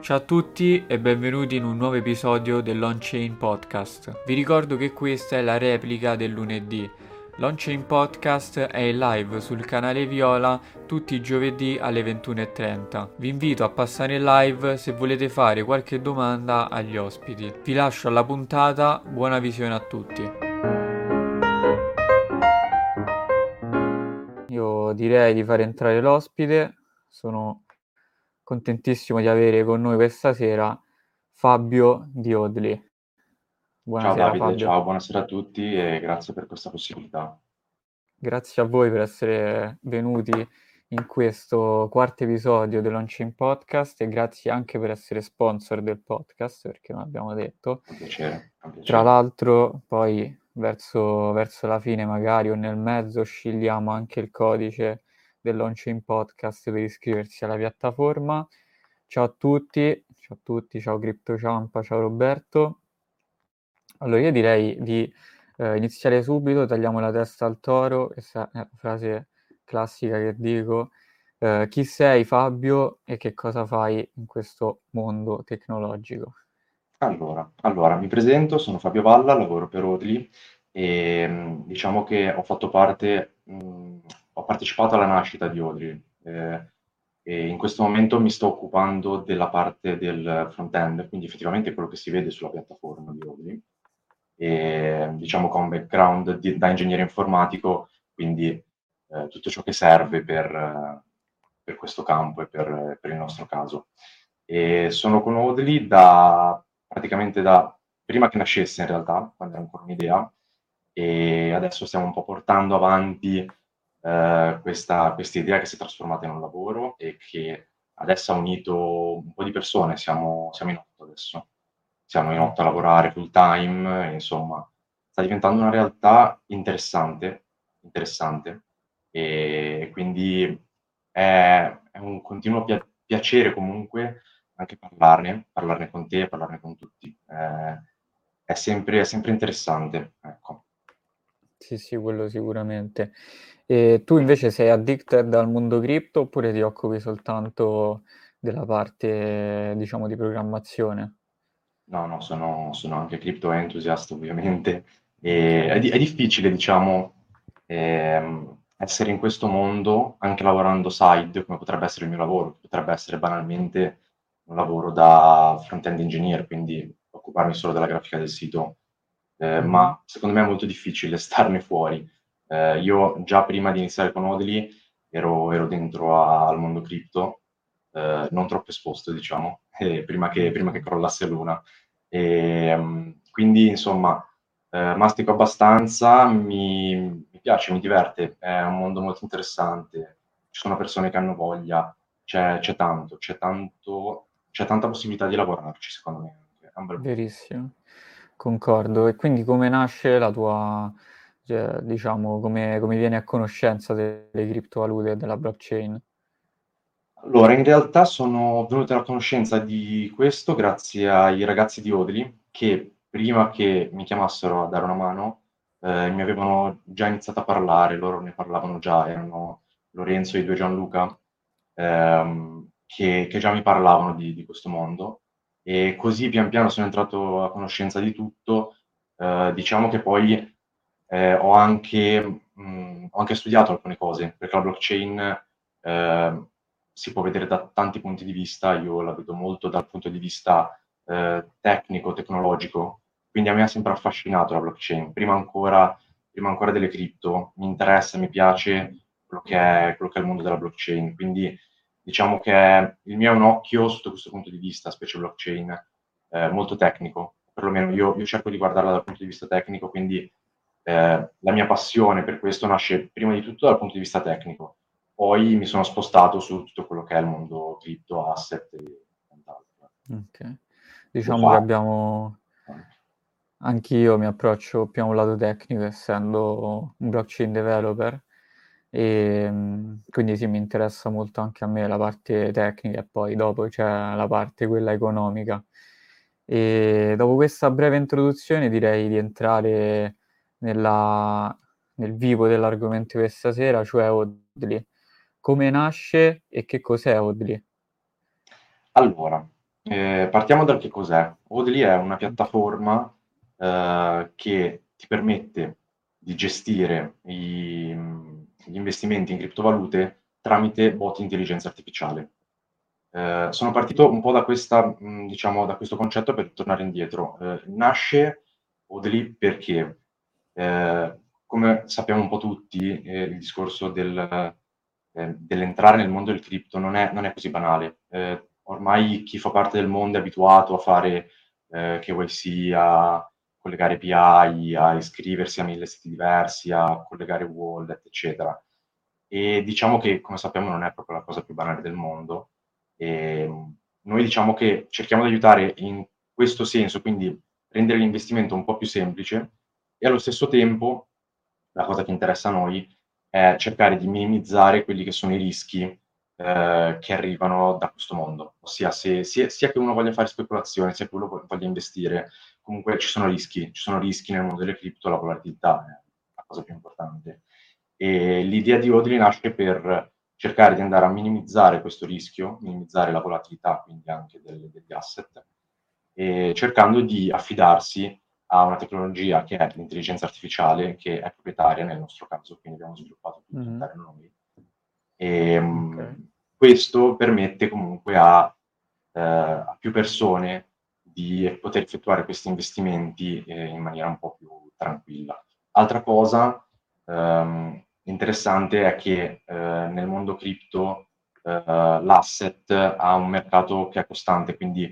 Ciao a tutti e benvenuti in un nuovo episodio dell'Onchain Podcast. Vi ricordo che questa è la replica del lunedì. L'Onchain Podcast è in live sul canale Viola tutti i giovedì alle 21.30. Vi invito a passare in live se volete fare qualche domanda agli ospiti. Vi lascio alla puntata, buona visione a tutti. Io direi di fare entrare l'ospite, sono contentissimo di avere con noi questa sera Fabio Di Odli. Buonasera, ciao Davide, Fabio. ciao, buonasera a tutti e grazie per questa possibilità. Grazie a voi per essere venuti in questo quarto episodio dell'Onchain Podcast e grazie anche per essere sponsor del podcast, perché non abbiamo detto. Un piacere, un piacere. Tra l'altro, poi verso, verso la fine magari o nel mezzo scegliamo anche il codice del Launching Podcast per iscriversi alla piattaforma. Ciao a tutti, ciao a tutti, ciao CryptoChampa, ciao Roberto. Allora io direi di eh, iniziare subito, tagliamo la testa al toro, questa è la frase classica che dico. Eh, chi sei Fabio e che cosa fai in questo mondo tecnologico? Allora, allora, mi presento, sono Fabio Valla, lavoro per Odli e mm, diciamo che ho fatto parte mh, mm, ho partecipato alla nascita di Audrey eh, e in questo momento mi sto occupando della parte del front-end, quindi effettivamente quello che si vede sulla piattaforma di Audrey. E, diciamo con background di, da ingegnere informatico, quindi eh, tutto ciò che serve per, per questo campo e per, per, il nostro caso. E sono con Audley da praticamente da prima che nascesse in realtà, quando era ancora un'idea, e adesso stiamo un po' portando avanti eh, questa, idea che si è trasformata in un lavoro e che adesso ha unito un po' di persone, siamo, siamo in otto adesso, siamo in otto a lavorare full time, insomma, sta diventando una realtà interessante, interessante e quindi è, è un continuo pia- piacere comunque anche parlarne, parlarne con te, parlarne con tutti. Eh, è, sempre, è sempre interessante, ecco. Sì, sì, quello sicuramente. E tu invece sei addicted al mondo cripto oppure ti occupi soltanto della parte, diciamo, di programmazione? No, no, sono, sono anche crypto entusiast ovviamente. E è, di- è difficile, diciamo, ehm, essere in questo mondo anche lavorando side, come potrebbe essere il mio lavoro, potrebbe essere banalmente un lavoro da front-end engineer, quindi occuparmi solo della grafica del sito eh, ma secondo me è molto difficile starne fuori. Eh, io già prima di iniziare con Odely ero, ero dentro a, al mondo cripto, eh, non troppo esposto, diciamo, prima che, prima, che, crollasse l'una. E, um, quindi, insomma, eh, mastico abbastanza, mi, mi, piace, mi diverte, è un mondo molto interessante, ci sono persone che hanno voglia, c'è, c'è tanto, c'è tanto, c'è tanta possibilità di lavorarci, secondo me. Verissimo. Concordo. E quindi come nasce la tua, cioè, diciamo, come, come vieni a conoscenza delle criptovalute e della blockchain? Allora, in realtà sono venuto a conoscenza di questo grazie ai ragazzi di Odely che prima che mi chiamassero a dare una mano eh, mi avevano già iniziato a parlare, loro ne parlavano già, erano Lorenzo e i due Gianluca ehm, che, che, già mi parlavano di, di questo mondo e così pian piano sono entrato a conoscenza di tutto. Eh, diciamo che poi eh, ho, anche, mh, ho, anche, studiato alcune cose, perché la blockchain eh, si può vedere da tanti punti di vista, io la vedo molto dal punto di vista eh, tecnico, tecnologico, quindi a me ha sempre affascinato la blockchain, prima ancora, prima ancora delle cripto, mi interessa, mi piace quello che è, quello che è il mondo della blockchain, quindi diciamo che il mio è un occhio sotto questo punto di vista, specie blockchain, eh, molto tecnico, perlomeno io, io, cerco di guardarla dal punto di vista tecnico, quindi eh, la mia passione per questo nasce prima di tutto dal punto di vista tecnico, poi mi sono spostato su tutto quello che è il mondo cripto, asset e quant'altro. Ok, diciamo che abbiamo... Anch'io mi approccio più a un lato tecnico, essendo un blockchain developer, e, ehm, quindi sì, mi interessa molto anche a me la parte tecnica e poi dopo c'è la parte quella economica. E dopo questa breve introduzione direi di entrare nella, nel vivo dell'argomento di questa sera, cioè Odli. Come nasce e che cos'è Odli? Allora, Eh, partiamo dal che cos'è. Odely è una piattaforma eh, che ti permette di gestire i, gli investimenti in criptovalute tramite bot di intelligenza artificiale. Eh, sono partito un po' da, questa, diciamo, da questo concetto per tornare indietro. Eh, nasce Odely perché, eh, come sappiamo un po' tutti, eh, il discorso del, dell'entrare nel mondo del cripto non è, non è così banale ormai chi fa parte del mondo è abituato a fare eh, KYC, a collegare API, a iscriversi a mille siti diversi, a collegare wallet, eccetera. E diciamo che, come sappiamo, non è proprio la cosa più banale del mondo. E noi diciamo che cerchiamo di aiutare in questo senso, quindi rendere l'investimento un po' più semplice e allo stesso tempo la cosa che interessa a noi è cercare di minimizzare quelli che sono i rischi eh, che arrivano da questo mondo, ossia se, sia, sia, che uno voglia fare speculazione, sia che uno voglia investire, comunque ci sono rischi, ci sono rischi nel mondo delle cripto, la volatilità è la cosa più importante. E l'idea di Odri nasce per cercare di andare a minimizzare questo rischio, minimizzare la volatilità quindi anche del, degli asset, e cercando di affidarsi a una tecnologia che è l'intelligenza artificiale, che è proprietaria nel nostro caso, quindi abbiamo sviluppato tutto mm-hmm. noi. E, ehm, okay. Questo permette comunque a, eh, a, più persone di poter effettuare questi investimenti eh, in maniera un po' più tranquilla. Altra cosa ehm, interessante è che eh, nel mondo cripto eh, l'asset ha un mercato che è costante, quindi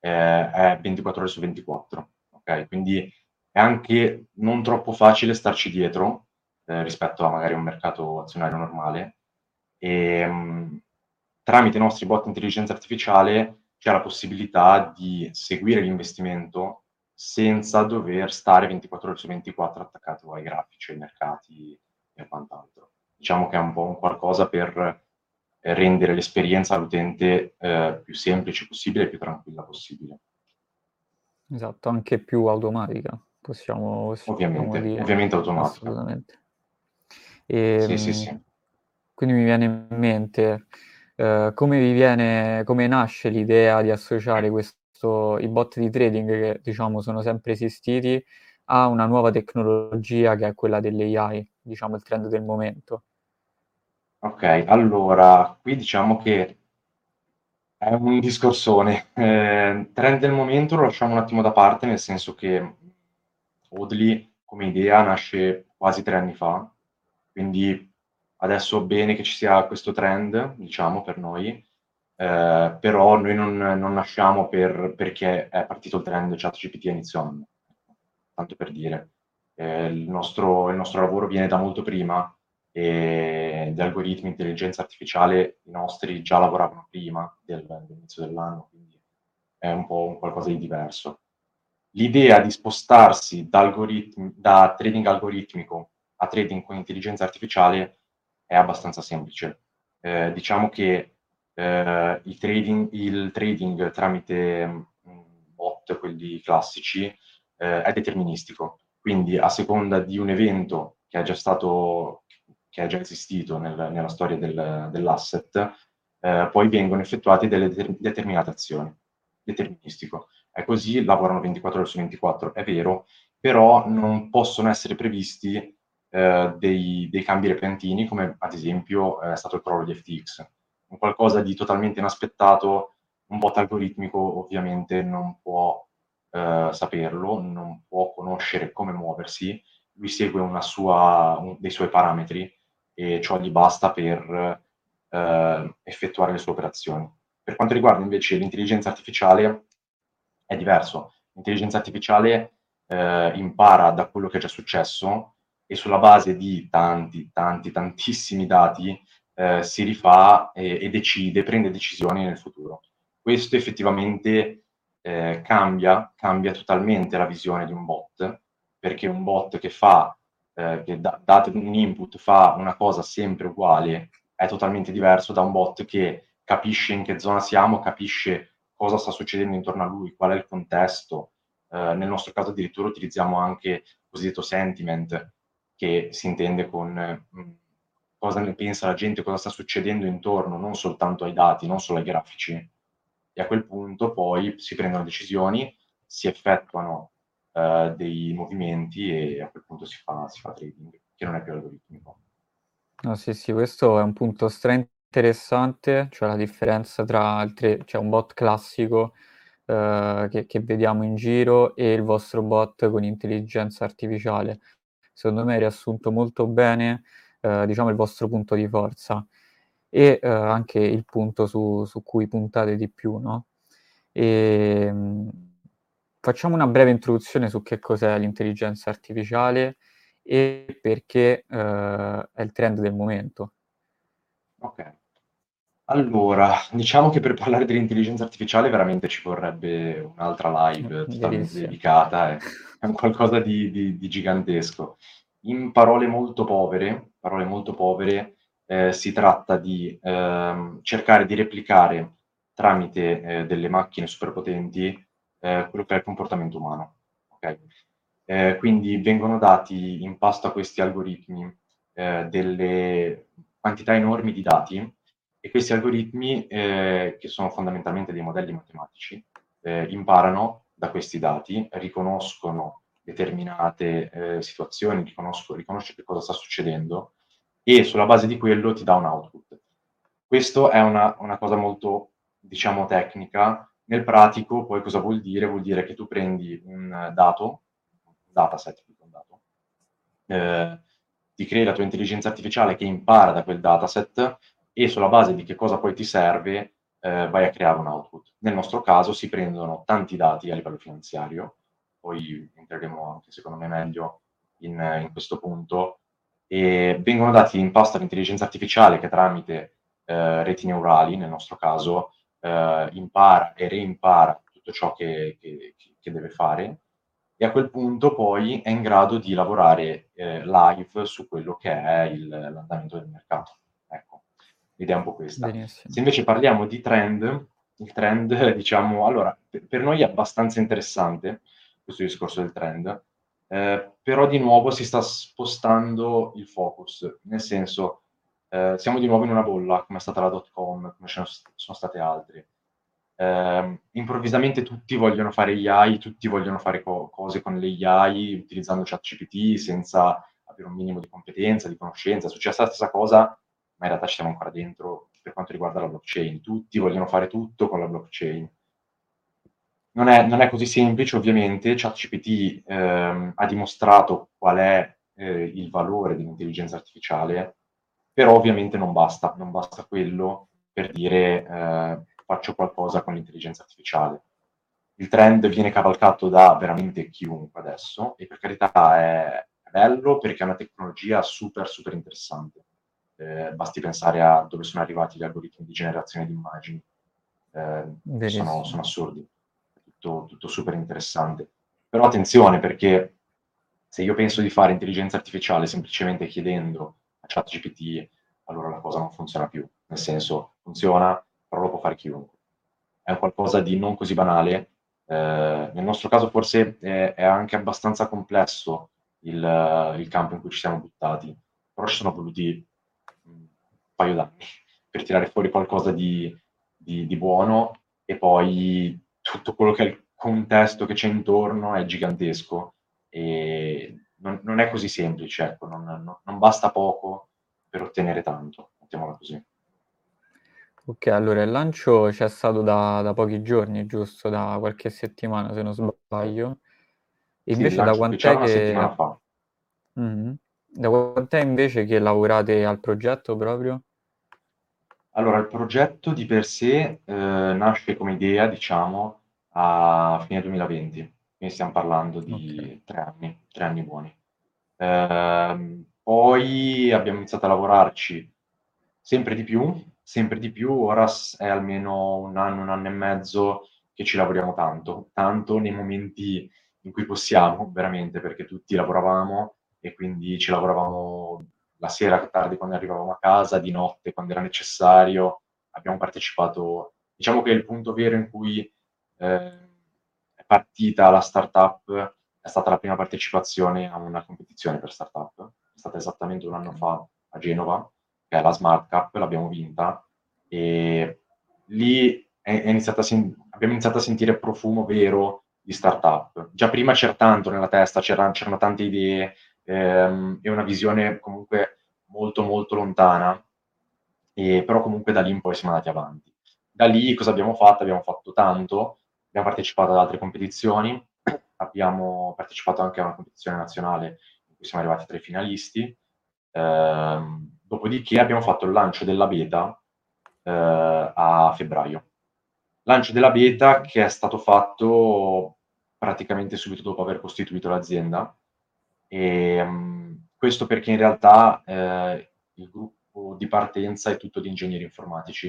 eh, è 24 ore su 24. Okay? Quindi è anche non troppo facile starci dietro eh, rispetto a magari un mercato azionario normale. E, ehm, tramite i nostri bot di intelligenza artificiale c'è la possibilità di seguire l'investimento senza dover stare 24 ore su 24 attaccato ai grafici, ai mercati e quant'altro. Diciamo che è un po' un qualcosa per rendere l'esperienza all'utente eh, più semplice possibile e più tranquilla possibile. Esatto, anche più automatica, possiamo, possiamo ovviamente, dire. Ovviamente automatica. Assolutamente. E, sì, sì, sì. Quindi mi viene in mente eh, come vi viene, come nasce l'idea di associare questo, i bot di trading che diciamo sono sempre esistiti a una nuova tecnologia che è quella dell'AI, diciamo il trend del momento? Ok, allora, qui diciamo che è un discorsone. Eh, trend del momento lo lasciamo un attimo da parte, nel senso che Odly come idea nasce quasi tre anni fa, quindi Adesso bene che ci sia questo trend, diciamo, per noi, eh, però noi non, non nasciamo per, perché è partito il trend ChatGPT a inizio anno, tanto per dire. Eh, il, nostro, il, nostro, lavoro viene da molto prima e gli algoritmi, intelligenza artificiale, i nostri già lavoravano prima del, dell'inizio dell'anno, quindi è un po' un qualcosa di diverso. L'idea di spostarsi da, da trading algoritmico a trading con intelligenza artificiale è abbastanza semplice. Eh, diciamo che eh, il, trading, il, trading, tramite mh, mm, bot, quelli classici, eh, è deterministico. Quindi a seconda di un evento che è già stato, che è già esistito nel, nella storia del, dell'asset, eh, poi vengono effettuate delle deter- determinate azioni. Deterministico. È così, lavorano 24 ore su 24, è vero, però non possono essere previsti eh, dei, dei, cambi repentini, come ad esempio eh, è stato il crollo di FTX. Un qualcosa di totalmente inaspettato, un bot algoritmico ovviamente non può eh, saperlo, non può conoscere come muoversi, lui segue sua, un, dei suoi parametri e ciò gli basta per eh, effettuare le sue operazioni. Per quanto riguarda invece l'intelligenza artificiale, è diverso. L'intelligenza artificiale eh, impara da quello che è già successo e sulla base di tanti, tanti, tantissimi dati eh, si rifà e, e, decide, prende decisioni nel futuro. Questo effettivamente eh, cambia, cambia totalmente la visione di un bot, perché un bot che fa, eh, che da, dato un input, fa una cosa sempre uguale, è totalmente diverso da un bot che capisce in che zona siamo, capisce cosa sta succedendo intorno a lui, qual è il contesto. Eh, nel nostro caso addirittura utilizziamo anche il cosiddetto sentiment, che si intende con mh, mm, cosa ne pensa la gente, cosa sta succedendo intorno, non soltanto ai dati, non solo ai grafici. e a quel punto poi si prendono decisioni, si effettuano uh, dei movimenti e a quel punto si fa, si fa trading, che non è più algoritmico. No, sì, sì, questo è un punto stra interessante, cioè la differenza tra altre, cioè un bot classico uh, che, che vediamo in giro e il vostro bot con intelligenza artificiale. Secondo me è riassunto molto bene, uh, diciamo, il vostro punto di forza e uh, anche il punto su, su, cui puntate di più, no? E, um, facciamo una breve introduzione su che cos'è l'intelligenza artificiale e perché uh, è il trend del momento. Ok. Allora, diciamo che per parlare dell'intelligenza artificiale veramente ci vorrebbe un'altra live totalmente dedicata, è, è un qualcosa di, di, di, gigantesco. In parole molto povere, parole molto povere eh, si tratta di eh, cercare di replicare tramite eh, delle macchine superpotenti eh, quello che è il comportamento umano. Okay? Eh, quindi vengono dati in pasto a questi algoritmi eh, delle quantità enormi di dati e questi algoritmi, che sono fondamentalmente dei modelli matematici, imparano da questi dati, riconoscono determinate situazioni, riconoscono, riconosce che cosa sta succedendo e sulla base di quello ti dà un output. Questo è una, una cosa molto, diciamo, tecnica. Nel pratico, poi cosa vuol dire? Vuol dire che tu prendi un dato, un dataset, un dato, eh, ti crei la tua intelligenza artificiale che impara da quel dataset e sulla base di che cosa poi ti serve eh, vai a creare un output. Nel nostro caso si prendono tanti dati a livello finanziario, poi entreremo anche secondo me meglio in, in questo punto, e vengono dati in pasto all'intelligenza artificiale che tramite eh, reti neurali, nel nostro caso, eh, impara e reimpara tutto ciò che, che, che, deve fare e a quel punto poi è in grado di lavorare eh, live su quello che è il, l'andamento del mercato. Ecco, l'idea è un po' questa. Benissimo. Se invece parliamo di trend, il trend, diciamo, allora, per, per noi è abbastanza interessante questo discorso del trend, eh, però di nuovo si sta spostando il focus, nel senso eh, siamo di nuovo in una bolla, come è stata la dot com, come sono, sono state altre. Eh, improvvisamente tutti vogliono fare AI, tutti vogliono fare co- cose con le AI utilizzando ChatGPT senza avere un minimo di competenza, di conoscenza. È successa la stessa cosa, ma in realtà ci siamo ancora dentro per quanto riguarda la blockchain. Tutti vogliono fare tutto con la blockchain. Non è, non è così semplice, ovviamente. ChatGPT ehm, ha dimostrato qual è eh, il valore dell'intelligenza artificiale, però ovviamente non basta, non basta quello per dire eh, faccio qualcosa con l'intelligenza artificiale. Il trend viene cavalcato da veramente chiunque adesso e per carità è bello perché è una tecnologia super super interessante. Eh, basti pensare a dove sono arrivati gli algoritmi di generazione di immagini. Eh, sono, sono assurdi tutto, tutto super interessante. Però attenzione perché se io penso di fare intelligenza artificiale semplicemente chiedendo a ChatGPT, allora la cosa non funziona più. Nel senso, funziona, però lo può fare chiunque. È qualcosa di non così banale. Eh, nel nostro caso forse è, è anche abbastanza complesso il, il, campo in cui ci siamo buttati, però ci sono voluti un paio d'anni per tirare fuori qualcosa di, di, di buono e poi tutto quello che è il contesto che c'è intorno è gigantesco e non, non è così semplice, ecco, non, non, non, basta poco per ottenere tanto, mettiamola così. Ok, allora il lancio c'è stato da, da pochi giorni, giusto? Da qualche settimana, se non sbaglio. Invece sì, da quant'è che... Mm-hmm. Da quant'è invece che lavorate al progetto proprio? Allora, il progetto di per sé eh, nasce come idea, diciamo, a fine 2020, quindi stiamo parlando di okay. tre anni, tre anni buoni. Eh, poi abbiamo iniziato a lavorarci sempre di più, sempre di più, ora è almeno un anno, un anno e mezzo che ci lavoriamo tanto, tanto nei momenti in cui possiamo, veramente, perché tutti lavoravamo e quindi ci lavoravamo la sera tardi quando arrivavamo a casa, di notte quando era necessario, abbiamo partecipato, diciamo che il punto vero in cui eh, è partita la startup è stata la prima partecipazione a una competizione per startup, è stata esattamente un anno fa a Genova, che è la Smart Cup, l'abbiamo vinta e lì è, è iniziato sen- abbiamo iniziato a sentire profumo vero di startup. Già prima c'era tanto nella testa, c'erano, c'erano tante idee ehm, e una visione comunque molto molto lontana, e, però comunque da lì in poi siamo andati avanti. Da lì cosa abbiamo fatto? Abbiamo fatto tanto, abbiamo partecipato ad altre competizioni, abbiamo partecipato anche a una competizione nazionale in cui siamo arrivati tra i finalisti, ehm, dopodiché abbiamo fatto il lancio della beta eh, a febbraio. Lancio della beta che è stato fatto praticamente subito dopo aver costituito l'azienda. E, um, questo perché in realtà eh, il gruppo di partenza è tutto di ingegneri informatici,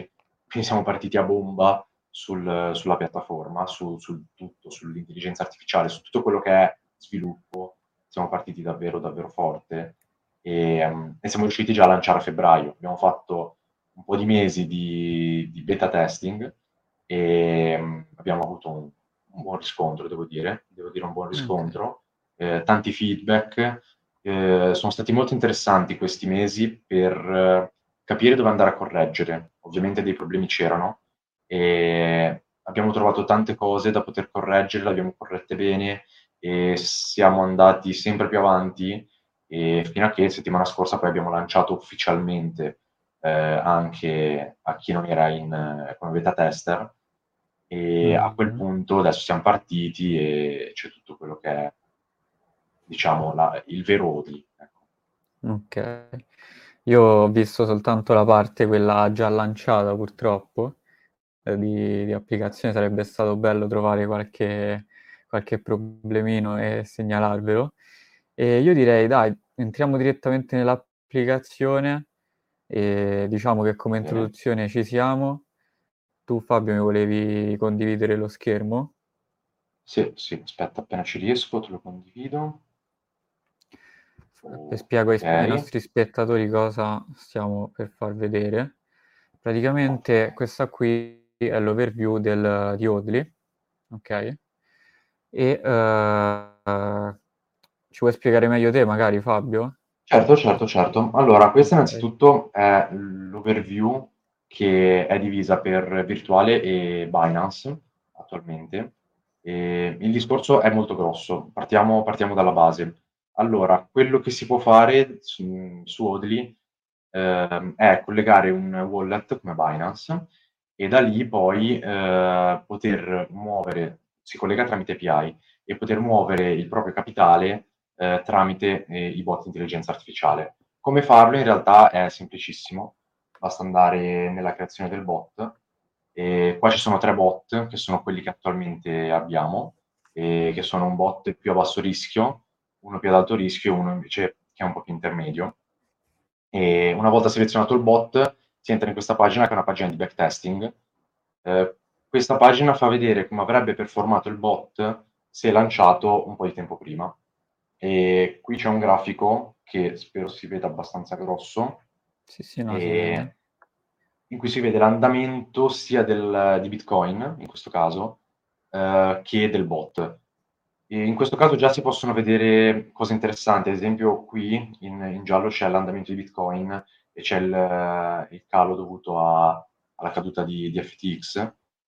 quindi siamo partiti a bomba sul, sulla piattaforma, su, sul tutto, sull'intelligenza artificiale, su tutto quello che è sviluppo. Siamo partiti davvero, davvero forte e, um, e siamo riusciti già a lanciare a febbraio. Abbiamo fatto un po' di mesi di, di beta testing e um, abbiamo avuto un, un, buon riscontro, devo dire, devo dire un buon riscontro, okay. eh, tanti feedback, eh, sono stati molto interessanti questi mesi per eh, capire dove andare a correggere. Ovviamente dei problemi c'erano e abbiamo trovato tante cose da poter correggere, le abbiamo corrette bene e siamo andati sempre più avanti e fino a che settimana scorsa poi abbiamo lanciato ufficialmente eh, anche a chi non era in, eh, come beta tester e mm-hmm. a quel punto adesso siamo partiti e c'è tutto quello che è diciamo la, il vero Odli. Ecco. Ok, io ho visto soltanto la parte quella già lanciata purtroppo di, di applicazione, sarebbe stato bello trovare qualche, qualche problemino e segnalarvelo. E io direi, dai, entriamo direttamente nell'applicazione e diciamo che come introduzione ci siamo. Tu Fabio mi volevi condividere lo schermo? Sì, sì, aspetta, appena ci riesco te lo condivido. E spiego ai, ai nostri spettatori cosa stiamo per far vedere. Praticamente questa qui è l'overview del, di Oddly, ok? E uh, ci vuoi spiegare meglio te magari Fabio? Certo, certo, certo. Allora, questa innanzitutto è l'overview che è divisa per virtuale e Binance attualmente. E il discorso è molto grosso, partiamo, partiamo, dalla base. Allora, quello che si può fare su, su Odly eh, è collegare un wallet come Binance e da lì poi eh, poter muovere, si collega tramite API e poter muovere il proprio capitale eh, tramite eh, i bot di intelligenza artificiale. Come farlo in realtà è semplicissimo, basta andare nella creazione del bot. E qua ci sono tre bot che sono quelli che attualmente abbiamo, che sono un bot più a basso rischio, uno più ad alto rischio e uno invece che è un po' più intermedio. E una volta selezionato il bot, si entra in questa pagina che è una pagina di backtesting. Eh, questa pagina fa vedere come avrebbe performato il bot se lanciato un po' di tempo prima. E qui c'è un grafico che spero si veda abbastanza grosso. Sì, sì, no, in cui si vede l'andamento sia del, di Bitcoin, in questo caso, eh, che del bot. E in questo caso già si possono vedere cose interessanti, ad esempio qui in, in giallo c'è l'andamento di Bitcoin e c'è il, il calo dovuto a, alla caduta di, di, FTX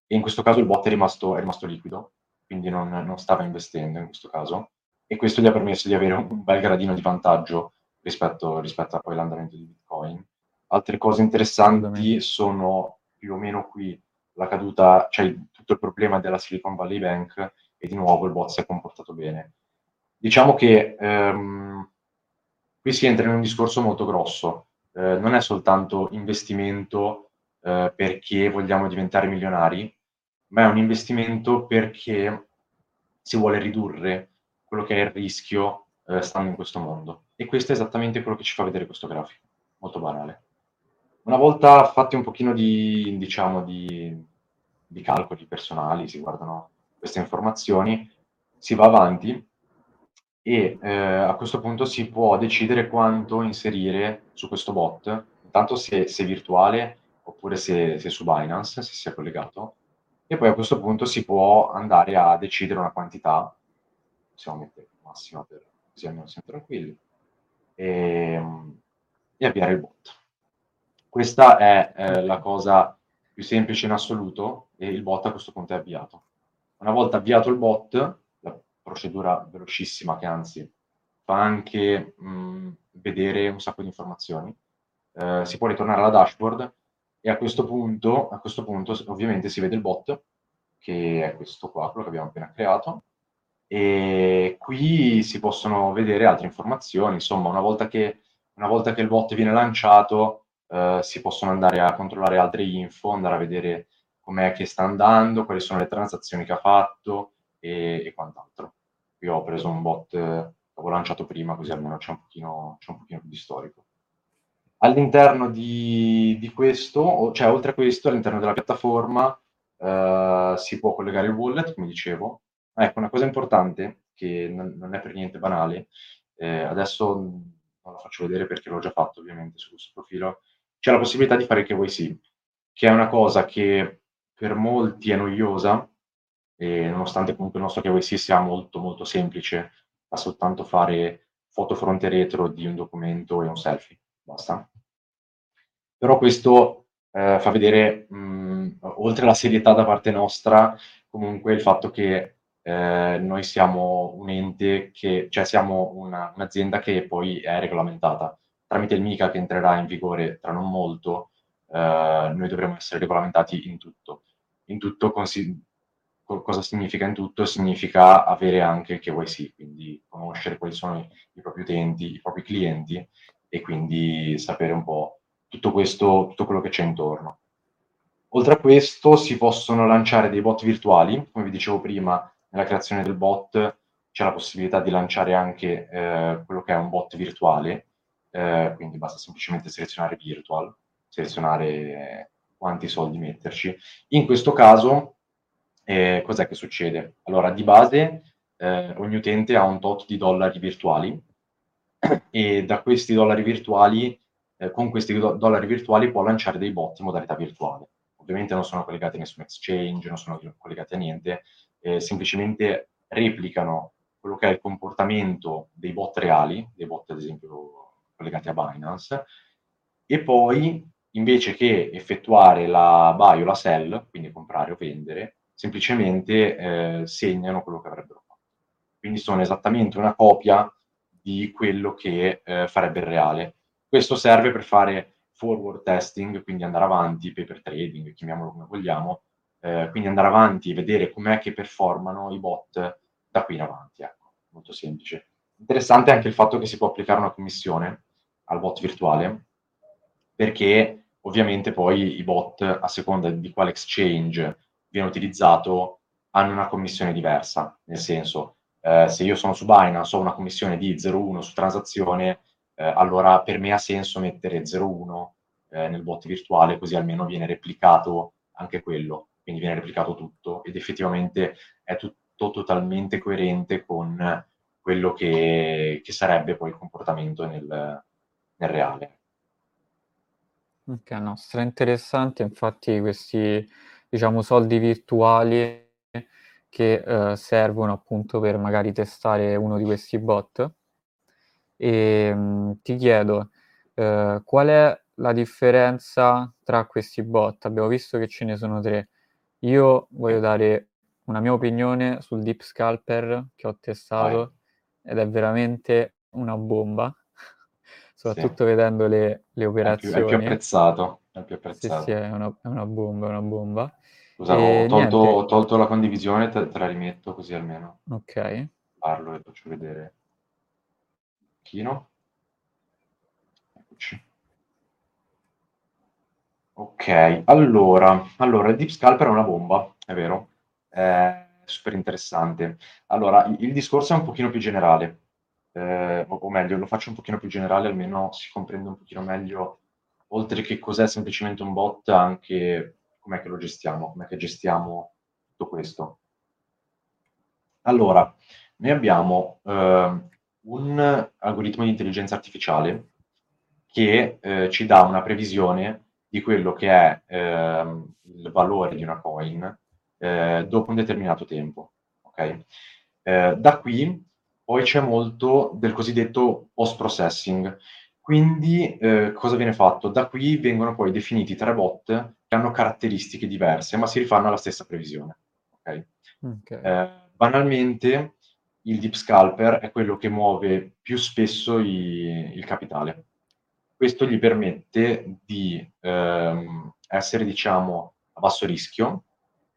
e in questo caso il bot è rimasto, è rimasto liquido, quindi non, non stava investendo in questo caso e questo gli ha permesso di avere un bel gradino di vantaggio rispetto, rispetto a poi l'andamento di Bitcoin. Altre cose interessanti sono più o meno qui la caduta, cioè tutto il problema della Silicon Valley Bank e di nuovo il bot si è comportato bene. Diciamo che ehm, qui si entra in un discorso molto grosso, eh, non è soltanto investimento eh, perché vogliamo diventare milionari, ma è un investimento perché si vuole ridurre quello che è il rischio eh, stando in questo mondo. E questo è esattamente quello che ci fa vedere questo grafico, molto banale. Una volta fatti un pochino di, diciamo, di, di calcoli personali, si guardano queste informazioni, si va avanti e eh, a questo punto si può decidere quanto inserire su questo bot, intanto se, se virtuale oppure se, se su Binance, se si è collegato, e poi a questo punto si può andare a decidere una quantità possiamo mettere massima per così almeno siamo tranquilli, e, ehm, e avviare il bot. Questa è eh, la cosa più semplice in assoluto e il bot a questo punto è avviato. Una volta avviato il bot, procedura velocissima che anzi fa anche mh, vedere un sacco di informazioni, eh, si può ritornare alla dashboard e a questo punto, a questo punto ovviamente si vede il bot, che è questo qua, quello che abbiamo appena creato, e qui si possono vedere altre informazioni, insomma una volta che, una volta che il bot viene lanciato eh, si possono andare a controllare altre info, andare a vedere com'è che sta andando, quali sono le transazioni che ha fatto e, e quant'altro. Io ho preso un bot, l'avevo lanciato prima così almeno c'è un pochino, c'è un pochino più di storico. All'interno di, di, questo, cioè oltre a questo, all'interno della piattaforma eh, si può collegare il wallet, come dicevo. Ecco, una cosa importante che non, non è per niente banale, eh, adesso non la faccio vedere perché l'ho già fatto ovviamente su questo profilo, c'è la possibilità di fare il KYC, che è una cosa che per molti è noiosa, e nonostante comunque il nostro KYC sia molto molto semplice, fa soltanto fare foto fronte e retro di un documento e un selfie, basta. Però questo eh, fa vedere, mh, oltre alla serietà da parte nostra, comunque il fatto che eh, noi siamo un ente che, cioè siamo una, un'azienda che poi è regolamentata tramite il MICA che entrerà in vigore tra non molto, eh, noi dovremo essere regolamentati in tutto. In tutto consi- cosa significa in tutto? Significa avere anche il KYC, quindi conoscere quali sono i, i propri utenti, i propri clienti e quindi sapere un po' tutto questo, tutto quello che c'è intorno. Oltre a questo si possono lanciare dei bot virtuali, come vi dicevo prima, nella creazione del bot c'è la possibilità di lanciare anche eh, quello che è un bot virtuale, eh, quindi basta semplicemente selezionare virtual, selezionare quanti soldi metterci. In questo caso, eh, cos'è che succede? Allora, di base, eh, ogni utente ha un tot di dollari virtuali e da questi dollari virtuali, eh, con questi do- dollari virtuali può lanciare dei bot in modalità virtuale. Ovviamente non sono collegati a nessun exchange, non sono collegati a niente, eh, semplicemente replicano quello che è il comportamento dei bot reali, dei bot ad esempio collegati a Binance, e poi invece che effettuare la buy o la sell, quindi comprare o vendere, semplicemente eh, segnano quello che avrebbero fatto. Quindi sono esattamente una copia di quello che eh, farebbe il reale. Questo serve per fare forward testing, quindi andare avanti, paper trading, chiamiamolo come vogliamo, eh, quindi andare avanti e vedere com'è che performano i bot da qui in avanti. Ecco, molto semplice. Interessante anche il fatto che si può applicare una commissione al bot virtuale, perché ovviamente poi i bot, a seconda di quale exchange viene utilizzato, hanno una commissione diversa. Nel senso, eh, se io sono su Binance ho una commissione di 0,1 su transazione, eh, allora per me ha senso mettere 0,1 eh, nel bot virtuale, così almeno viene replicato anche quello, quindi viene replicato tutto ed effettivamente è tutto totalmente coerente con quello che, che sarebbe poi il comportamento nel, nel reale. Ok, no, stra interessante, infatti questi, diciamo, soldi virtuali che eh, servono appunto per magari testare uno di questi bot. E mh, mm, ti chiedo, eh, qual è la differenza tra questi bot? Abbiamo visto che ce ne sono tre. Io voglio dare una mia opinione sul Deep Scalper che ho testato Vai. ed è veramente una bomba soprattutto sì. vedendo le, le operazioni. È più, è più apprezzato. È più apprezzato. Sì, sì, è una, è una bomba, è una bomba. Scusa, ho tolto, ho tolto, la condivisione, te, te, la rimetto così almeno. Ok. Parlo e faccio vedere. Chino. Eccoci. Ok, allora, allora, il Deep Scalper è una bomba, è vero, è super interessante. Allora, il, il discorso è un pochino più generale, eh, o, o, meglio, lo faccio un pochino più generale, almeno si comprende un pochino meglio, oltre che cos'è semplicemente un bot, anche com'è che lo gestiamo, com'è che gestiamo tutto questo. Allora, noi abbiamo eh, un algoritmo di intelligenza artificiale che eh, ci dà una previsione di quello che è eh, il valore di una coin eh, dopo un determinato tempo. Okay? Eh, da qui poi c'è molto del cosiddetto post-processing. Quindi eh, cosa viene fatto? Da qui vengono poi definiti tre bot che hanno caratteristiche diverse, ma si rifanno alla stessa previsione. Okay? Okay. Eh, banalmente, il deep scalper è quello che muove più spesso i, il capitale. Questo gli permette di ehm, essere, diciamo, a basso rischio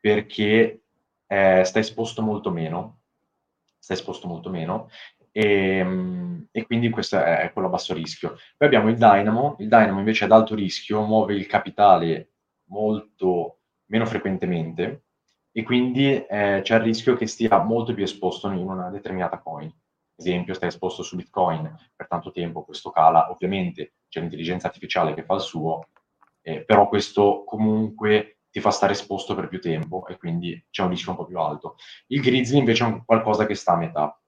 perché eh, sta esposto molto meno, sta esposto molto meno e, ehm, e, quindi questo è quello a basso rischio. Poi abbiamo il Dynamo, il Dynamo invece ad alto rischio muove il capitale molto meno frequentemente e quindi eh, c'è il rischio che stia molto più esposto in una determinata coin. Ad esempio, stai esposto su Bitcoin per tanto tempo, questo cala, ovviamente c'è l'intelligenza artificiale che fa il suo, eh, però questo comunque ti fa stare esposto per più tempo e quindi c'è un rischio un po' più alto. Il Grizzly invece è un qualcosa che sta a metà.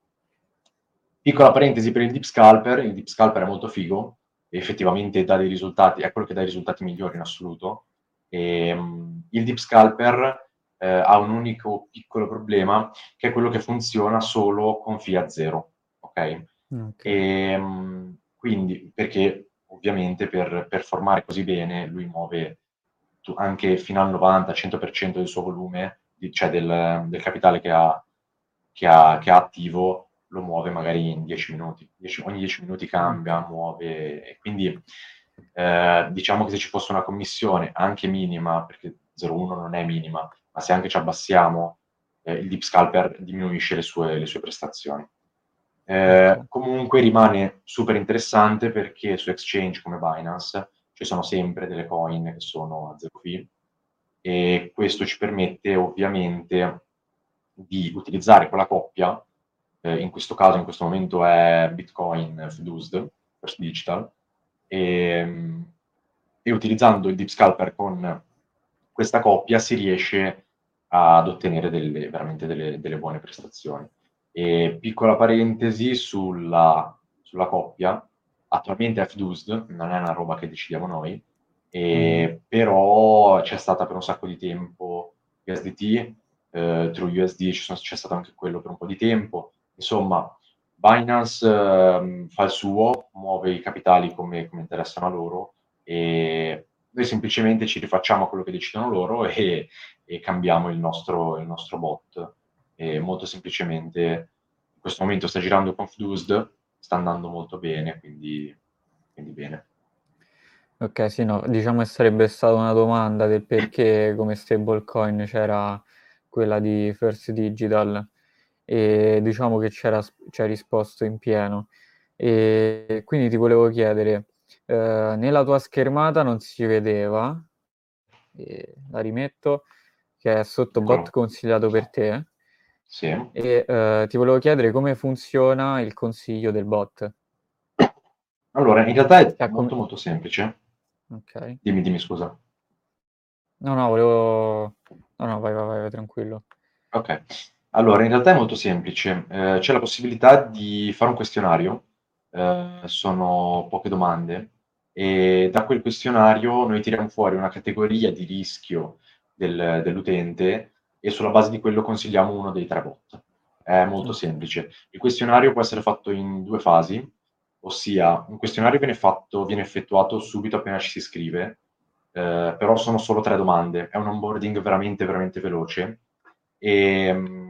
Piccola parentesi per il Deep Scalper, il Deep Scalper è molto figo, effettivamente dà dei risultati, è quello che dà i risultati migliori in assoluto. E, um, il Deep Scalper eh, ha un unico piccolo problema, che è quello che funziona solo con fiat zero, ok? okay. E, um, quindi, perché ovviamente per performare così bene lui muove anche fino al 90-100% del suo volume, cioè del, del capitale che ha, che, ha, che ha attivo, lo muove magari in 10 minuti. Dieci, ogni 10 minuti cambia, muove, quindi eh, diciamo che se ci fosse una commissione anche minima, perché 0,1 non è minima, ma se anche ci abbassiamo, eh, il Deep Scalper diminuisce le sue, le sue prestazioni. Eh, comunque rimane super interessante perché su exchange come Binance ci sono sempre delle coin che sono a zero fee e questo ci permette ovviamente di utilizzare quella coppia eh, in questo caso, in questo momento è Bitcoin Fused, First Digital, e, e utilizzando il Deep Scalper con questa coppia si riesce ad ottenere delle, veramente delle, delle buone prestazioni. E piccola parentesi sulla, sulla coppia, attualmente è FDUSD, non è una roba che decidiamo noi, mm. però c'è stata per un sacco di tempo USDT, eh, TrueUSD c'è stato anche quello per un po' di tempo, Insomma, Binance eh, fa il suo, muove i capitali come, come, interessano a loro e noi semplicemente ci rifacciamo a quello che decidono loro e, e cambiamo il nostro, il nostro, bot. E molto semplicemente in questo momento sta girando Confused, sta andando molto bene, quindi, quindi bene. Ok, sì, no, diciamo che sarebbe stata una domanda del perché come stablecoin c'era quella di First Digital e diciamo che c'era, ci risposto in pieno. E quindi ti volevo chiedere, eh, nella tua schermata non si vedeva, la rimetto, che è sotto bot consigliato per te. Sì. E eh, ti volevo chiedere come funziona il consiglio del bot. Allora, in realtà è cioè, molto molto semplice. Ok. Dimmi, dimmi scusa. No, no, volevo... No, no, vai, vai, vai, vai tranquillo. Ok. Allora, in realtà è molto semplice. Eh, c'è la possibilità di fare un questionario, eh, sono poche domande, e da quel questionario noi tiriamo fuori una categoria di rischio del, dell'utente e sulla base di quello consigliamo uno dei tre bot. È molto semplice. Il questionario può essere fatto in due fasi, ossia un questionario viene, fatto, viene effettuato subito appena ci si iscrive, eh, però sono solo tre domande. È un onboarding veramente, veramente veloce. E,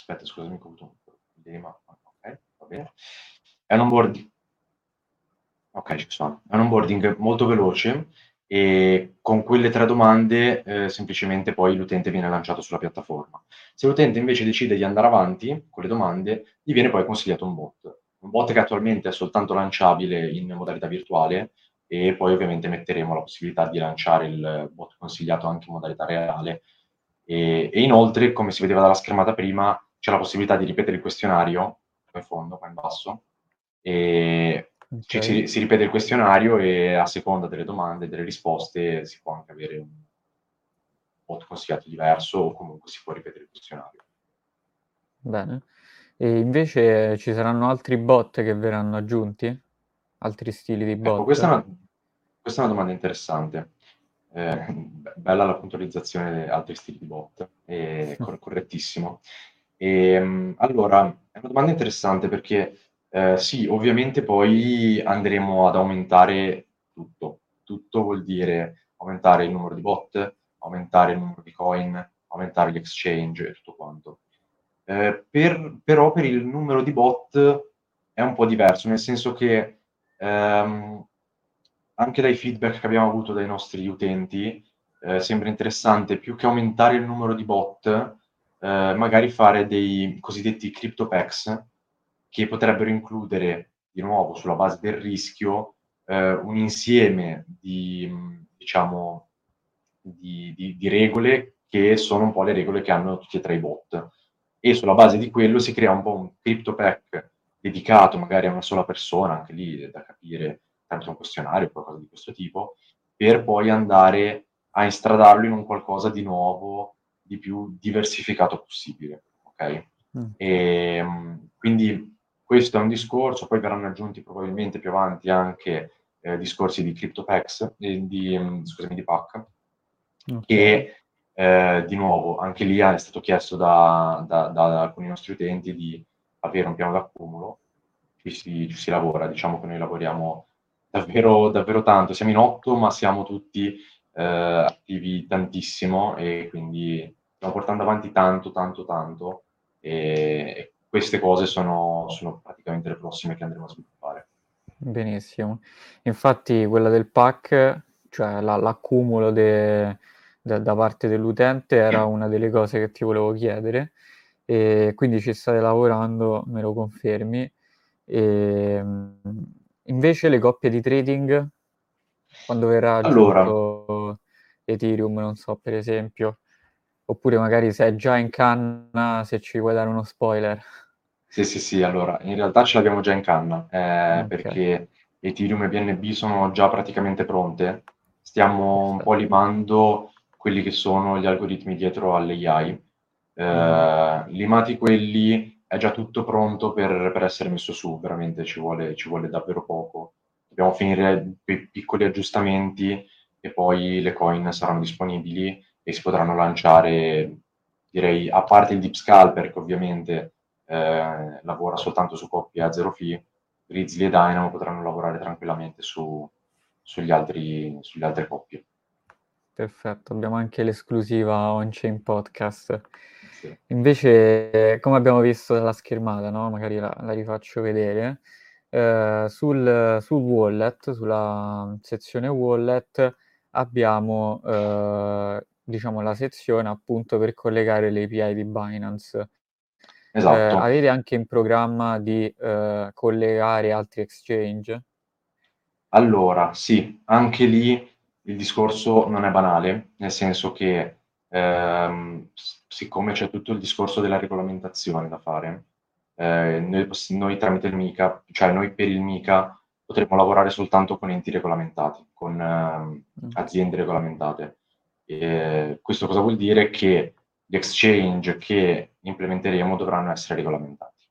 aspetta, scusami, ho avuto un problema. Ok, va bene. È un onboarding. Ok, ci sono. È un onboarding molto veloce e con quelle tre domande eh, semplicemente poi l'utente viene lanciato sulla piattaforma. Se l'utente invece decide di andare avanti con le domande, gli viene poi consigliato un bot. Un bot che attualmente è soltanto lanciabile in modalità virtuale e poi ovviamente metteremo la possibilità di lanciare il bot consigliato anche in modalità reale. E, e inoltre, come si vedeva dalla schermata prima, c'è la possibilità di ripetere il questionario, in fondo, qua in basso, e okay. cioè, si, si, ripete il questionario e a seconda delle domande e delle risposte si può anche avere un voto consigliato diverso o comunque si può ripetere il questionario. Bene. E invece ci saranno altri bot che verranno aggiunti? Altri stili di ecco, bot? Ecco, questa, è una, questa è una domanda interessante. Eh, bella la puntualizzazione di altri stili di bot, è correttissimo. E, ehm, allora, è una domanda interessante perché eh, sì, ovviamente poi andremo ad aumentare tutto, soprattutto vuol dire aumentare il numero di bot, aumentare il numero di coin, aumentare gli exchange e tutto quanto. Eh, per, però per il numero di bot è un po' diverso, nel senso che ehm, anche dai feedback che abbiamo avuto dai nostri utenti eh, sembra interessante più che aumentare il numero di bot, eh, magari fare dei cosiddetti crypto packs che potrebbero includere di nuovo sulla base del rischio eh, un insieme di, diciamo, di, di, di, regole che sono un po' le regole che hanno tutti e tre i bot. E sulla base di quello si crea un po' un crypto pack dedicato magari a una sola persona, anche lì da capire tramite un questionario o qualcosa di questo tipo, per poi andare a instradarlo in un qualcosa di nuovo, di più diversificato possibile. Ok? Mm. E, ehm, quindi questo è un discorso, poi verranno aggiunti probabilmente più avanti anche eh, discorsi di CryptoPax, di, di, mm, scusami, di PAC, okay. che eh, di nuovo anche lì è stato chiesto da, da, da, alcuni nostri utenti di avere un piano d'accumulo, ci si, ci si lavora, diciamo che noi lavoriamo davvero, davvero tanto, siamo in otto ma siamo tutti eh, attivi tantissimo e quindi stiamo portando avanti tanto, tanto, tanto e, queste cose sono, sono praticamente le prossime che andremo a sviluppare. Benissimo. Infatti quella del pack, cioè la, l'accumulo de, de, da parte dell'utente era una delle cose che ti volevo chiedere e quindi ci state lavorando, me lo confermi. E, invece le coppie di trading, quando verrà allora. Ethereum, non so, per esempio, oppure magari se è già in canna, se ci vuoi dare uno spoiler. Sì, sì, sì, allora, in realtà ce l'abbiamo già in canna, eh, okay. perché Ethereum e BNB sono già praticamente pronte. Stiamo un po' limando quelli che sono gli algoritmi dietro all'AI. Eh. Limati quelli, è già tutto pronto per, per essere messo su, veramente ci vuole, ci vuole davvero poco. Dobbiamo finire quei piccoli aggiustamenti e poi le coin saranno disponibili e si potranno lanciare, direi, a parte il Deep Scalper che ovviamente eh, lavora soltanto su coppie a zero fee, Grizzly e Dynamo potranno lavorare tranquillamente su, sugli altri, sulle altre coppie. Perfetto, abbiamo anche l'esclusiva on-chain podcast. Sì. Invece, come abbiamo visto dalla schermata, no? magari la, la rifaccio vedere, eh, sul, sul, wallet, sulla sezione wallet, abbiamo eh, diciamo, la sezione appunto per collegare le API di Binance. Esatto. Eh, avete anche in programma di eh, collegare altri exchange? Allora, sì, anche lì il discorso non è banale, nel senso che ehm, siccome c'è tutto il discorso della regolamentazione da fare, eh, noi, noi, tramite il MICA, cioè noi per il MICA potremmo lavorare soltanto con enti regolamentati, con ehm, mm. aziende regolamentate. E questo cosa vuol dire? Che gli exchange che implementeremo dovranno essere regolamentati.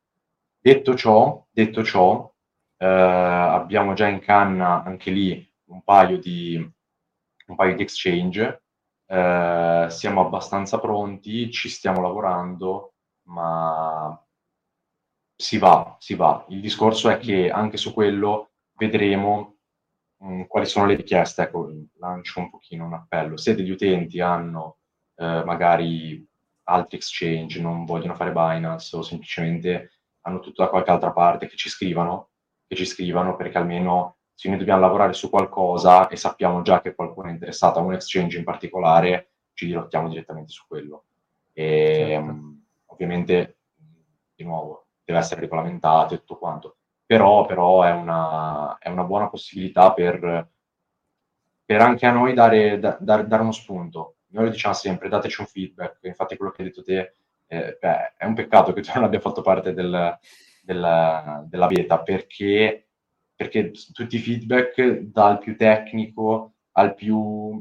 Detto ciò, detto ciò eh, abbiamo già in canna anche lì un paio di, un paio di exchange, eh, siamo abbastanza pronti, ci stiamo lavorando, ma si va, si va. Il discorso è che anche su quello vedremo mh, mm, quali sono le richieste. Ecco, lancio un pochino un appello. Se degli utenti hanno eh, magari altri exchange, non vogliono fare Binance o semplicemente hanno tutto da qualche altra parte, che ci scrivano, che ci scrivano perché almeno se noi dobbiamo lavorare su qualcosa e sappiamo già che qualcuno è interessato a un exchange in particolare, ci dirottiamo direttamente su quello. E certo. um, ovviamente, di nuovo, deve essere regolamentato e tutto quanto, però, però è, una, è, una, buona possibilità per, per anche a noi dare, da, dare, dare uno spunto. Noi lo diciamo sempre, dateci un feedback, infatti quello che hai detto te eh, beh, è un peccato che tu non abbia fatto parte del, del, della beta, perché, perché tutti i feedback, dal più tecnico al più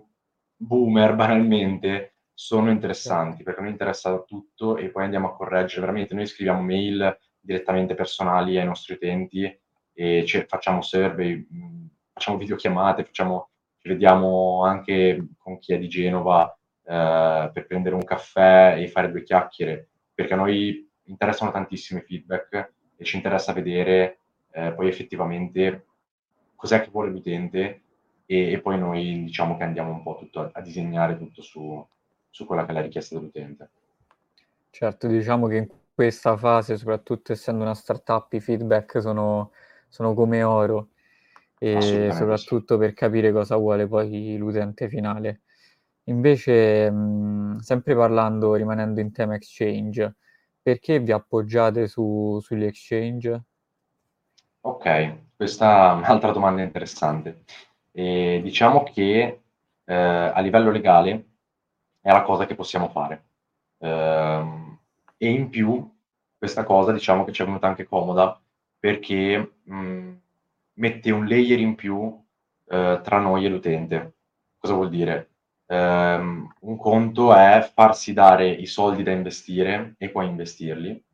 boomer banalmente, sono interessanti, perché a noi interessa tutto e poi andiamo a correggere, veramente noi scriviamo mail direttamente personali ai nostri utenti e facciamo survey, facciamo videochiamate, facciamo, ci vediamo anche con chi è di Genova eh, per prendere un caffè e fare due chiacchiere, perché a noi interessano tantissimi feedback e ci interessa vedere eh, poi effettivamente cos'è che vuole l'utente e, e poi noi diciamo che andiamo un po' tutto a, a disegnare tutto su, su quella che è la richiesta dell'utente. Certo, diciamo che in questa fase, soprattutto essendo una startup, i feedback sono, sono come oro e soprattutto sì. per capire cosa vuole poi l'utente finale. Invece, mh, sempre parlando, rimanendo in tema exchange, perché vi appoggiate su, sugli exchange? Ok, questa è un'altra domanda interessante. E diciamo che eh, a livello legale è la cosa che possiamo fare. Eh, e in più questa cosa diciamo che ci è venuta anche comoda perché mh, mette un layer in più eh, tra noi e l'utente. Cosa vuol dire? Um, un conto è farsi dare i soldi da investire e poi investirli,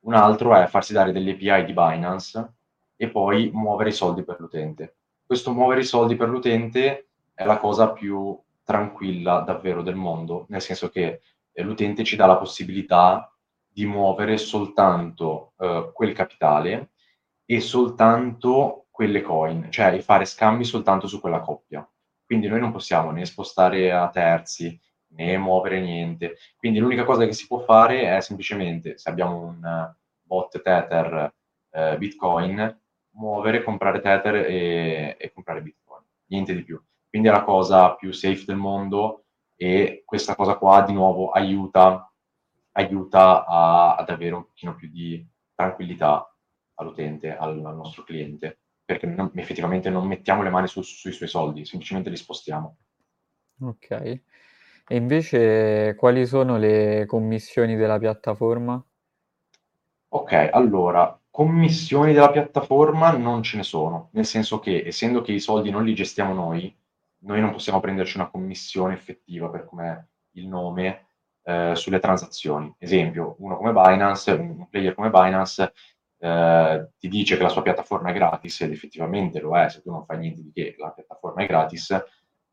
un altro è farsi dare delle API di Binance e poi muovere i soldi per l'utente. Questo muovere i soldi per l'utente è la cosa più tranquilla davvero del mondo, nel senso che eh, l'utente ci dà la possibilità di muovere soltanto eh, quel capitale e soltanto quelle coin, cioè fare scambi soltanto su quella coppia. Quindi noi non possiamo né spostare a terzi né muovere niente. Quindi l'unica cosa che si può fare è semplicemente, se abbiamo un bot Tether eh, Bitcoin, muovere, comprare Tether e, e, comprare Bitcoin. Niente di più. Quindi è la cosa più safe del mondo e questa cosa qua di nuovo aiuta, aiuta a, ad avere un pochino più di tranquillità all'utente, al, al nostro cliente perché non, effettivamente non mettiamo le mani su, sui suoi soldi, semplicemente li spostiamo. Ok. E invece quali sono le commissioni della piattaforma? Ok, allora, commissioni della piattaforma non ce ne sono, nel senso che essendo che i soldi non li gestiamo noi, noi non possiamo prenderci una commissione effettiva per come il nome eh, sulle transazioni. Esempio, uno come Binance, un player come Binance eh, ti dice che la sua piattaforma è gratis ed effettivamente lo è se tu non fai niente di che la piattaforma è gratis,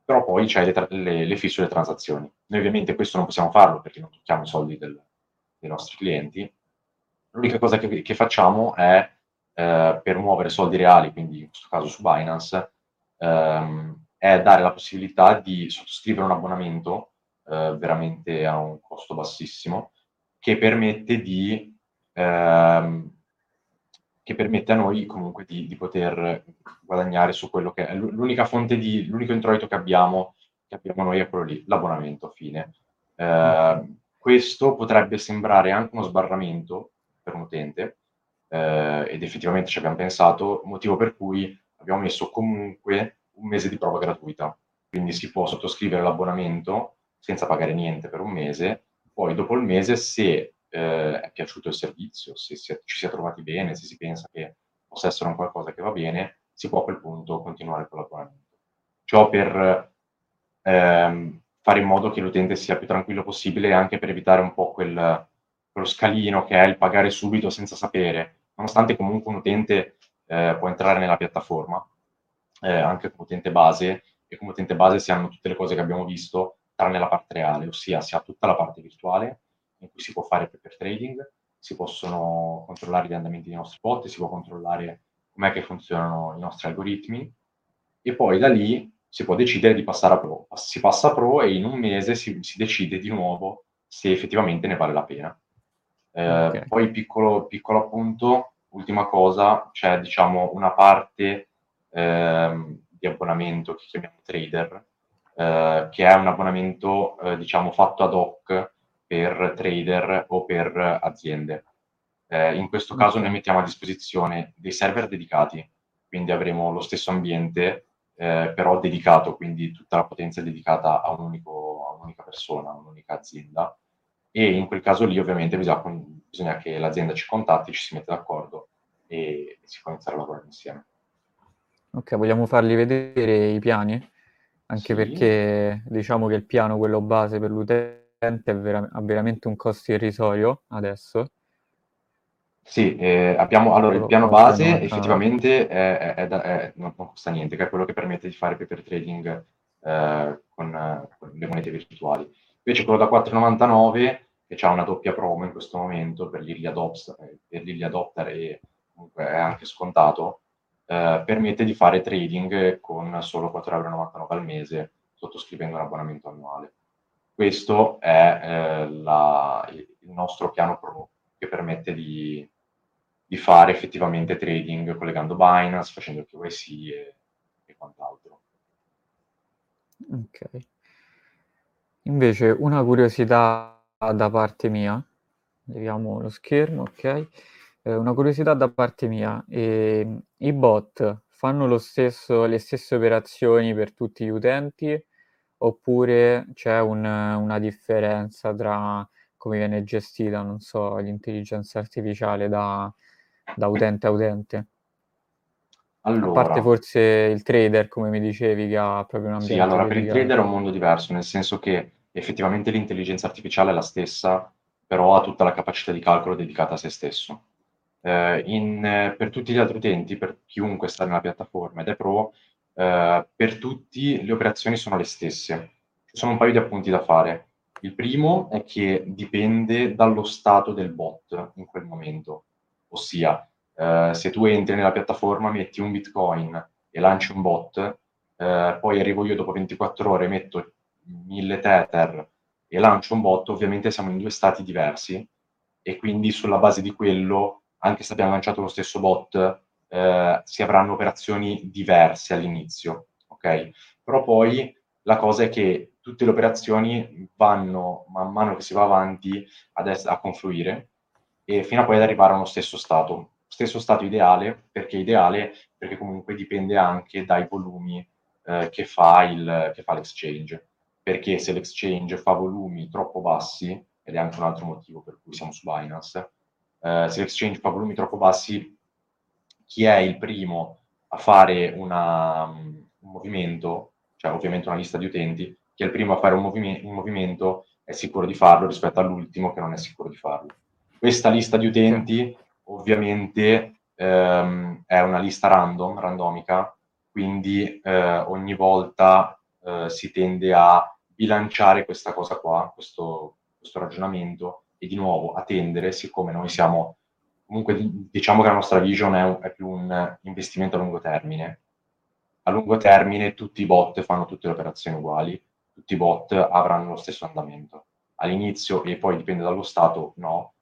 però poi c'hai le, tra- le, le sulle transazioni. Noi ovviamente questo non possiamo farlo perché non tocchiamo i soldi del, dei nostri clienti. L'unica cosa che, che facciamo è eh, per muovere soldi reali, quindi in questo caso su Binance, ehm, è dare la possibilità di sottoscrivere un abbonamento eh, veramente a un costo bassissimo che permette di ehm, che permette a noi comunque di, di, poter guadagnare su quello che è l'unica fonte di, l'unico introito che abbiamo, che abbiamo noi è quello lì, l'abbonamento, fine. Eh, questo potrebbe sembrare anche uno sbarramento per un utente, eh, ed effettivamente ci abbiamo pensato, motivo per cui abbiamo messo comunque un mese di prova gratuita, quindi si può sottoscrivere l'abbonamento senza pagare niente per un mese, poi dopo il mese se eh, è piaciuto il servizio, se si è, ci si è trovati bene, se si pensa che possa essere un qualcosa che va bene, si può a quel punto continuare con l'abbonamento. Ciò per ehm, fare in modo che l'utente sia più tranquillo possibile e anche per evitare un po' quel, quello scalino che è il pagare subito senza sapere, nonostante comunque un utente eh, può entrare nella piattaforma, eh, anche come utente base, e come utente base si hanno tutte le cose che abbiamo visto, tranne la parte reale, ossia si ha tutta la parte virtuale, in cui si può fare paper trading, si possono controllare gli andamenti dei nostri bot, si può controllare com'è che funzionano i nostri algoritmi e poi da lì si può decidere di passare a Pro. Si passa a Pro e in un mese si, si decide di nuovo se effettivamente ne vale la pena. Eh, okay. Poi piccolo, piccolo appunto, ultima cosa, c'è diciamo una parte eh, di abbonamento che chiamiamo trader, eh, che è un abbonamento eh, diciamo fatto ad hoc per trader o per aziende. Eh, in questo caso noi mettiamo a disposizione dei server dedicati, quindi avremo lo stesso ambiente, eh, però dedicato, quindi tutta la potenza dedicata a, un unico, a, un'unica persona, a un'unica azienda. E in quel caso lì ovviamente bisogna, bisogna che l'azienda ci contatti, ci si mette d'accordo e, si può iniziare a lavorare insieme. Ok, vogliamo farli vedere i piani? Anche sì. perché diciamo che il piano, quello base per l'utente, vera- ha veramente un costo irrisorio adesso. Sì, eh, abbiamo, allora il piano base effettivamente è, è, da, è, non costa niente, che è quello che permette di fare paper trading eh, con, con, le monete virtuali. Invece quello da 4,99 che ha una doppia promo in questo momento per gli adopter, eh, per gli adopter e comunque è anche scontato, eh, permette di fare trading con solo 4,99 euro al mese sottoscrivendo un abbonamento annuale. Questo è eh, la, il nostro piano Pro che permette di, di, fare effettivamente trading collegando Binance, facendo il KYC e, e quant'altro. Ok. Invece una curiosità da parte mia, leviamo lo schermo, ok? Eh, una curiosità da parte mia, eh, i bot fanno lo stesso, le stesse operazioni per tutti gli utenti oppure c'è un, una differenza tra come viene gestita, non so, l'intelligenza artificiale da, da utente a utente? Allora, a parte forse il trader, come mi dicevi, che ha proprio un ambiente. Sì, allora per il trader è un mondo diverso, nel senso che effettivamente l'intelligenza artificiale è la stessa, però ha tutta la capacità di calcolo dedicata a se stesso. Eh, in, eh, per tutti gli altri utenti, per chiunque sta nella piattaforma ed è pro, eh, per tutti le operazioni sono le stesse. Ci sono un paio di appunti da fare. Il primo è che dipende dallo stato del bot in quel momento, ossia eh, se tu entri nella piattaforma, metti un bitcoin e lanci un bot, eh, poi arrivo io dopo 24 ore, metto 1000 tether e lancio un bot, ovviamente siamo in due stati diversi e quindi sulla base di quello anche se abbiamo lanciato lo stesso bot, eh, si avranno operazioni diverse all'inizio, ok? Però poi la cosa è che tutte le operazioni vanno man mano che si va avanti ad es- a confluire e fino a poi ad arrivare a uno stesso stato. Stesso stato ideale, perché ideale? Perché comunque dipende anche dai volumi eh, che, fa il, che fa l'exchange. Perché se l'exchange fa volumi troppo bassi, ed è anche un altro motivo per cui siamo su Binance, eh, se l'exchange fa volumi troppo bassi, chi è il primo a fare una, un movimento, cioè ovviamente una lista di utenti, chi è il primo a fare un, movime- un movimento è sicuro di farlo rispetto all'ultimo che non è sicuro di farlo. Questa lista di utenti ovviamente ehm, è una lista random, randomica, quindi eh, ogni volta eh, si tende a bilanciare questa cosa qua, questo, questo ragionamento, e di nuovo a tendere, siccome noi siamo, comunque diciamo che la nostra vision è, un, è più un investimento a lungo termine, a lungo termine tutti i bot fanno tutte le operazioni uguali, tutti i bot avranno lo stesso andamento. All'inizio, e poi dipende dallo stato, no,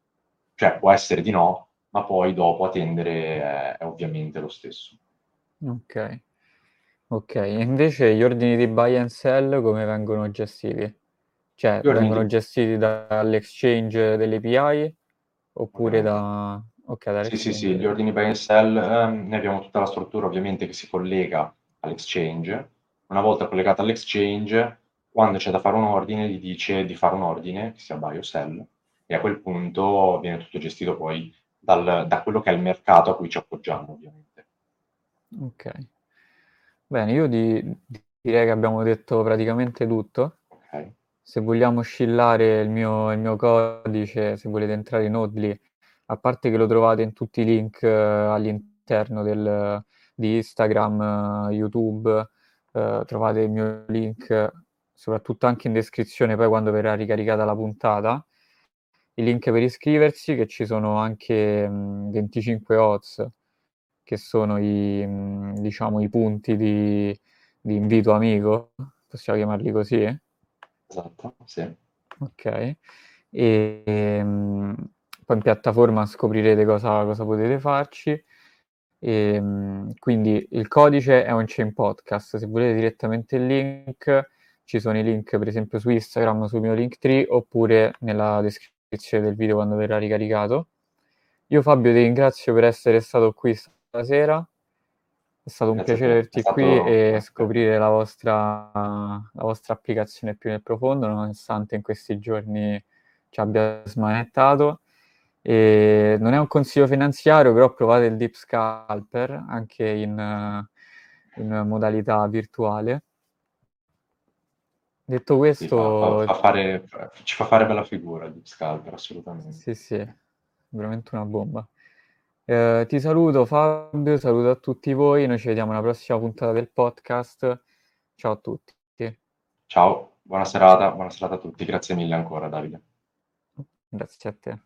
cioè può essere di no, ma poi dopo a tendere è, è ovviamente lo stesso. Ok. Ok, e invece gli ordini di buy and sell come vengono gestiti? Cioè, vengono gestiti dall'exchange delle API oppure da... Ok, Sì, sì, sì, gli ordini buy and sell, ehm, noi abbiamo tutta la struttura ovviamente che si collega all'exchange. Una volta collegata all'exchange, quando c'è da fare un ordine, gli dice di fare un ordine, che sia buy o sell, e a quel punto viene tutto gestito poi dal, da quello che è il mercato a cui ci appoggiamo, ovviamente. Ok. Bene, io di, direi che abbiamo detto praticamente tutto. Ok se vogliamo oscillare il mio, il mio codice, se volete entrare in Oddly, a parte che lo trovate in tutti i link uh, all'interno del, di Instagram, uh, YouTube, uh, trovate il mio link soprattutto anche in descrizione poi quando verrà ricaricata la puntata, i link per iscriversi che ci sono anche mh, 25 odds che sono i, mh, diciamo, i punti di, di invito amico, possiamo chiamarli così, Esatto, sì. Ok. E, ehm, poi in piattaforma scoprirete cosa, cosa potete farci. E, ehm, quindi il codice è un chain podcast. Se volete direttamente il link, ci sono i link per esempio su Instagram, sul mio link tree, oppure nella descrizione del video quando verrà ricaricato. Io Fabio ti ringrazio per essere stato qui stasera. È stato un Grazie piacere averti qui e scoprire la vostra, la vostra applicazione più nel profondo, nonostante in questi giorni ci abbia smanettato. E non è un consiglio finanziario, però provate il Deep Scalper anche in, in modalità virtuale. Detto questo... Fa, fa fare, ci fa fare bella figura il Deep Scalper, assolutamente. Sì, sì, veramente una bomba. Eh, ti saluto Fabio, saluto a tutti voi, noi ci vediamo alla prossima puntata del podcast. Ciao a tutti. Ciao, buona serata, buona serata a tutti, grazie mille ancora Davide. Grazie a te.